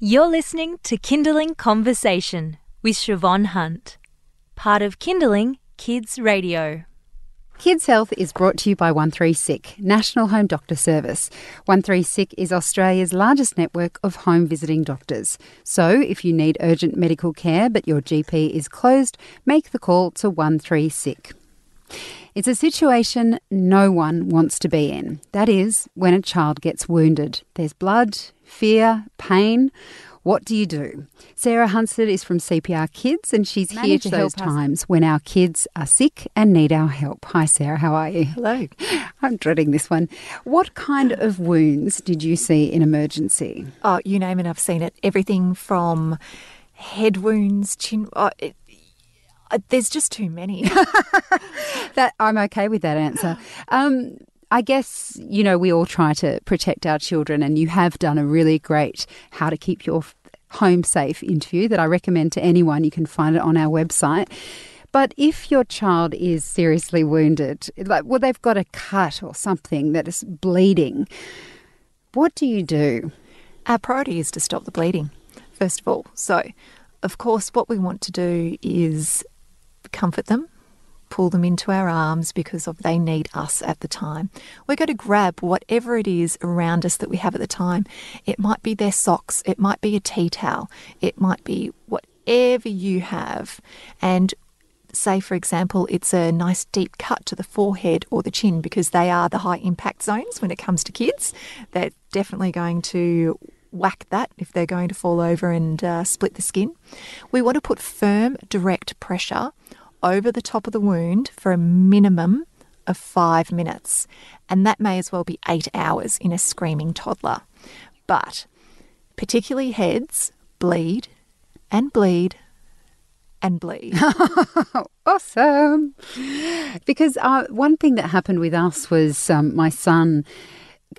You're listening to Kinderling Conversation with Siobhan Hunt, part of Kinderling Kids Radio. Kids Health is brought to you by 13SICK, National Home Doctor Service. 13SICK is Australia's largest network of home visiting doctors. So, if you need urgent medical care but your GP is closed, make the call to 13SICK. It's a situation no one wants to be in. That is, when a child gets wounded. There's blood, fear, pain. What do you do? Sarah Hunstead is from CPR Kids and she's here to those times when our kids are sick and need our help. Hi, Sarah, how are you? Hello. I'm dreading this one. What kind of wounds did you see in emergency? Oh, you name it, I've seen it. Everything from head wounds, chin. Oh, it, there's just too many. that I'm okay with that answer. Um, I guess, you know, we all try to protect our children, and you have done a really great How to Keep Your Home Safe interview that I recommend to anyone. You can find it on our website. But if your child is seriously wounded, like, well, they've got a cut or something that is bleeding, what do you do? Our priority is to stop the bleeding, first of all. So, of course, what we want to do is comfort them, pull them into our arms because of they need us at the time. We're going to grab whatever it is around us that we have at the time. It might be their socks, it might be a tea towel, it might be whatever you have. And say, for example, it's a nice deep cut to the forehead or the chin because they are the high impact zones when it comes to kids. They're definitely going to whack that if they're going to fall over and uh, split the skin. We want to put firm, direct pressure over the top of the wound for a minimum of five minutes, and that may as well be eight hours in a screaming toddler. But particularly heads bleed and bleed and bleed. awesome. Because uh, one thing that happened with us was um, my son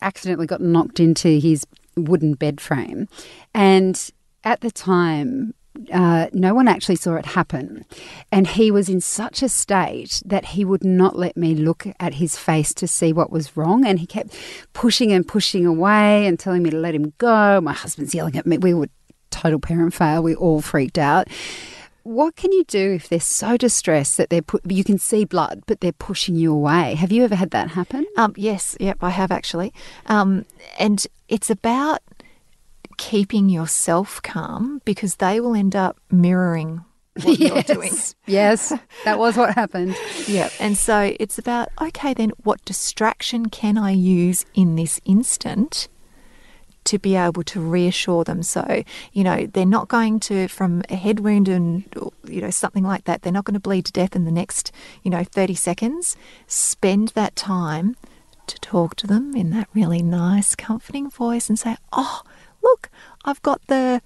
accidentally got knocked into his wooden bed frame. And at the time, uh, no one actually saw it happen. And he was in such a state that he would not let me look at his face to see what was wrong. And he kept pushing and pushing away and telling me to let him go. My husband's yelling at me. We were total parent fail. We all freaked out. What can you do if they're so distressed that they're put, you can see blood, but they're pushing you away? Have you ever had that happen? Um, yes, yep, I have actually. Um, and it's about keeping yourself calm because they will end up mirroring what yes. you're doing. yes, that was what happened. yeah. And so it's about, okay, then what distraction can I use in this instant to be able to reassure them? So, you know, they're not going to, from a head wound and, you know, something like that, they're not going to bleed to death in the next, you know, 30 seconds. Spend that time to talk to them in that really nice, comforting voice and say, oh, look, I've got the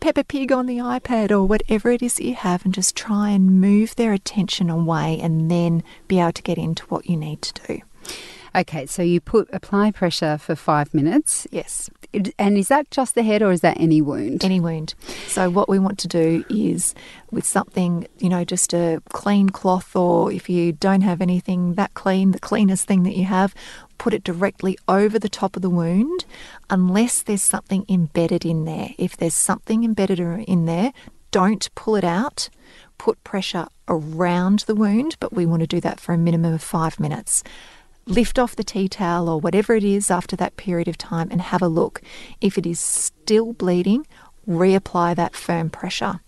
Peppa Pig on the iPad or whatever it is that you have, and just try and move their attention away and then be able to get into what you need to do. Okay, so you put apply pressure for five minutes. Yes. And is that just the head or is that any wound? Any wound. So, what we want to do is with something, you know, just a clean cloth, or if you don't have anything that clean, the cleanest thing that you have, put it directly over the top of the wound unless there's something embedded in there. If there's something embedded in there, don't pull it out. Put pressure around the wound, but we want to do that for a minimum of five minutes lift off the tea towel or whatever it is after that period of time and have a look. If it is still bleeding, reapply that firm pressure.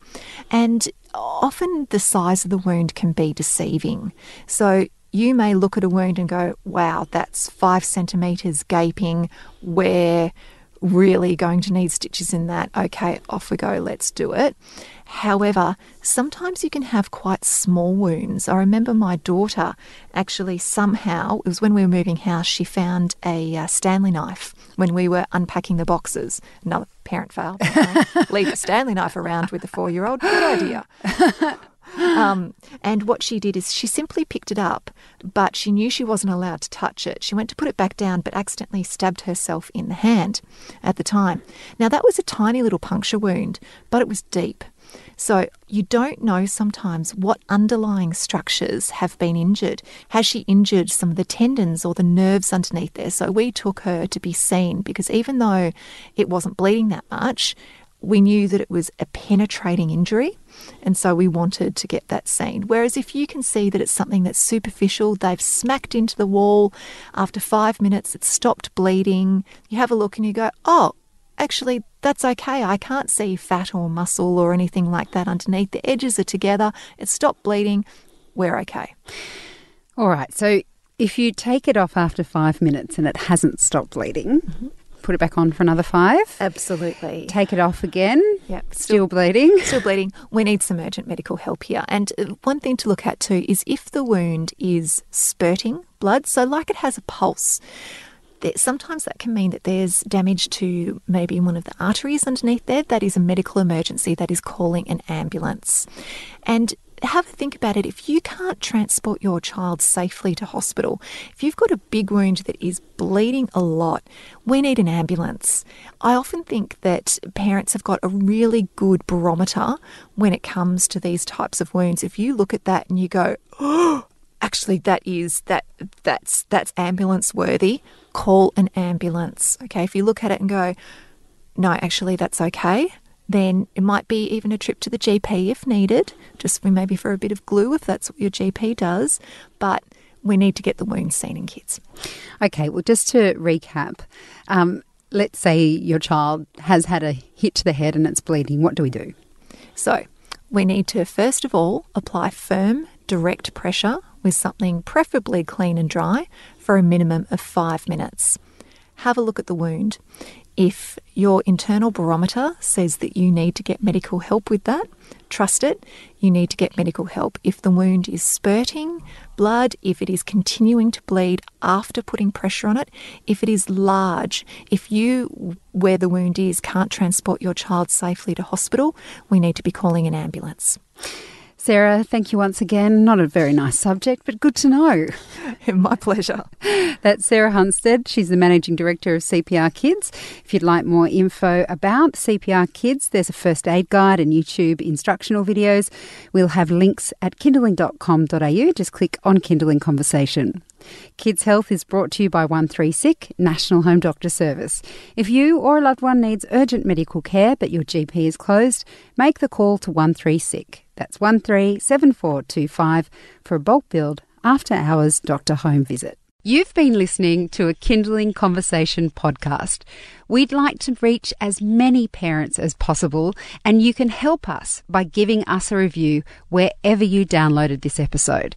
And often the size of the wound can be deceiving. So you may look at a wound and go, wow, that's five centimetres gaping. We're really going to need stitches in that. Okay, off we go, let's do it. However, sometimes you can have quite small wounds. I remember my daughter actually somehow, it was when we were moving house, she found a uh, Stanley knife when we were unpacking the boxes. Another parent fail. Leave a Stanley knife around with a four year old. Good idea. Um, and what she did is she simply picked it up, but she knew she wasn't allowed to touch it. She went to put it back down, but accidentally stabbed herself in the hand at the time. Now, that was a tiny little puncture wound, but it was deep. So you don't know sometimes what underlying structures have been injured. Has she injured some of the tendons or the nerves underneath there? So we took her to be seen because even though it wasn't bleeding that much, we knew that it was a penetrating injury, and so we wanted to get that seen. Whereas if you can see that it's something that's superficial, they've smacked into the wall, after five minutes it's stopped bleeding, you have a look and you go, oh, actually, that's okay. I can't see fat or muscle or anything like that underneath. The edges are together, it's stopped bleeding, we're okay. All right, so if you take it off after five minutes and it hasn't stopped bleeding, mm-hmm put it back on for another five. Absolutely. Take it off again. Yep. Still, still bleeding. Still bleeding. We need some urgent medical help here. And uh, one thing to look at too is if the wound is spurting blood, so like it has a pulse. Sometimes that can mean that there's damage to maybe one of the arteries underneath there. That is a medical emergency. That is calling an ambulance. And have a think about it. If you can't transport your child safely to hospital, if you've got a big wound that is bleeding a lot, we need an ambulance. I often think that parents have got a really good barometer when it comes to these types of wounds. If you look at that and you go, oh, actually that is that that's that's ambulance worthy, call an ambulance. Okay, if you look at it and go, no, actually that's okay then it might be even a trip to the GP if needed, just maybe for a bit of glue if that's what your GP does. But we need to get the wound seen in kids. Okay, well, just to recap, um, let's say your child has had a hit to the head and it's bleeding. What do we do? So, we need to first of all apply firm, direct pressure with something preferably clean and dry for a minimum of five minutes. Have a look at the wound. If your internal barometer says that you need to get medical help with that, trust it. You need to get medical help. If the wound is spurting blood, if it is continuing to bleed after putting pressure on it, if it is large, if you, where the wound is, can't transport your child safely to hospital, we need to be calling an ambulance. Sarah, thank you once again. Not a very nice subject, but good to know. My pleasure. That's Sarah Hunstead. She's the Managing Director of CPR Kids. If you'd like more info about CPR Kids, there's a first aid guide and YouTube instructional videos. We'll have links at kinderling.com.au. Just click on Kinderling Conversation. Kids Health is brought to you by 13SICK, National Home Doctor Service. If you or a loved one needs urgent medical care but your GP is closed, make the call to 13SICK. That's 137425 for a bulk billed after hours doctor home visit. You've been listening to a Kinderling Conversation podcast. We'd like to reach as many parents as possible, and you can help us by giving us a review wherever you downloaded this episode.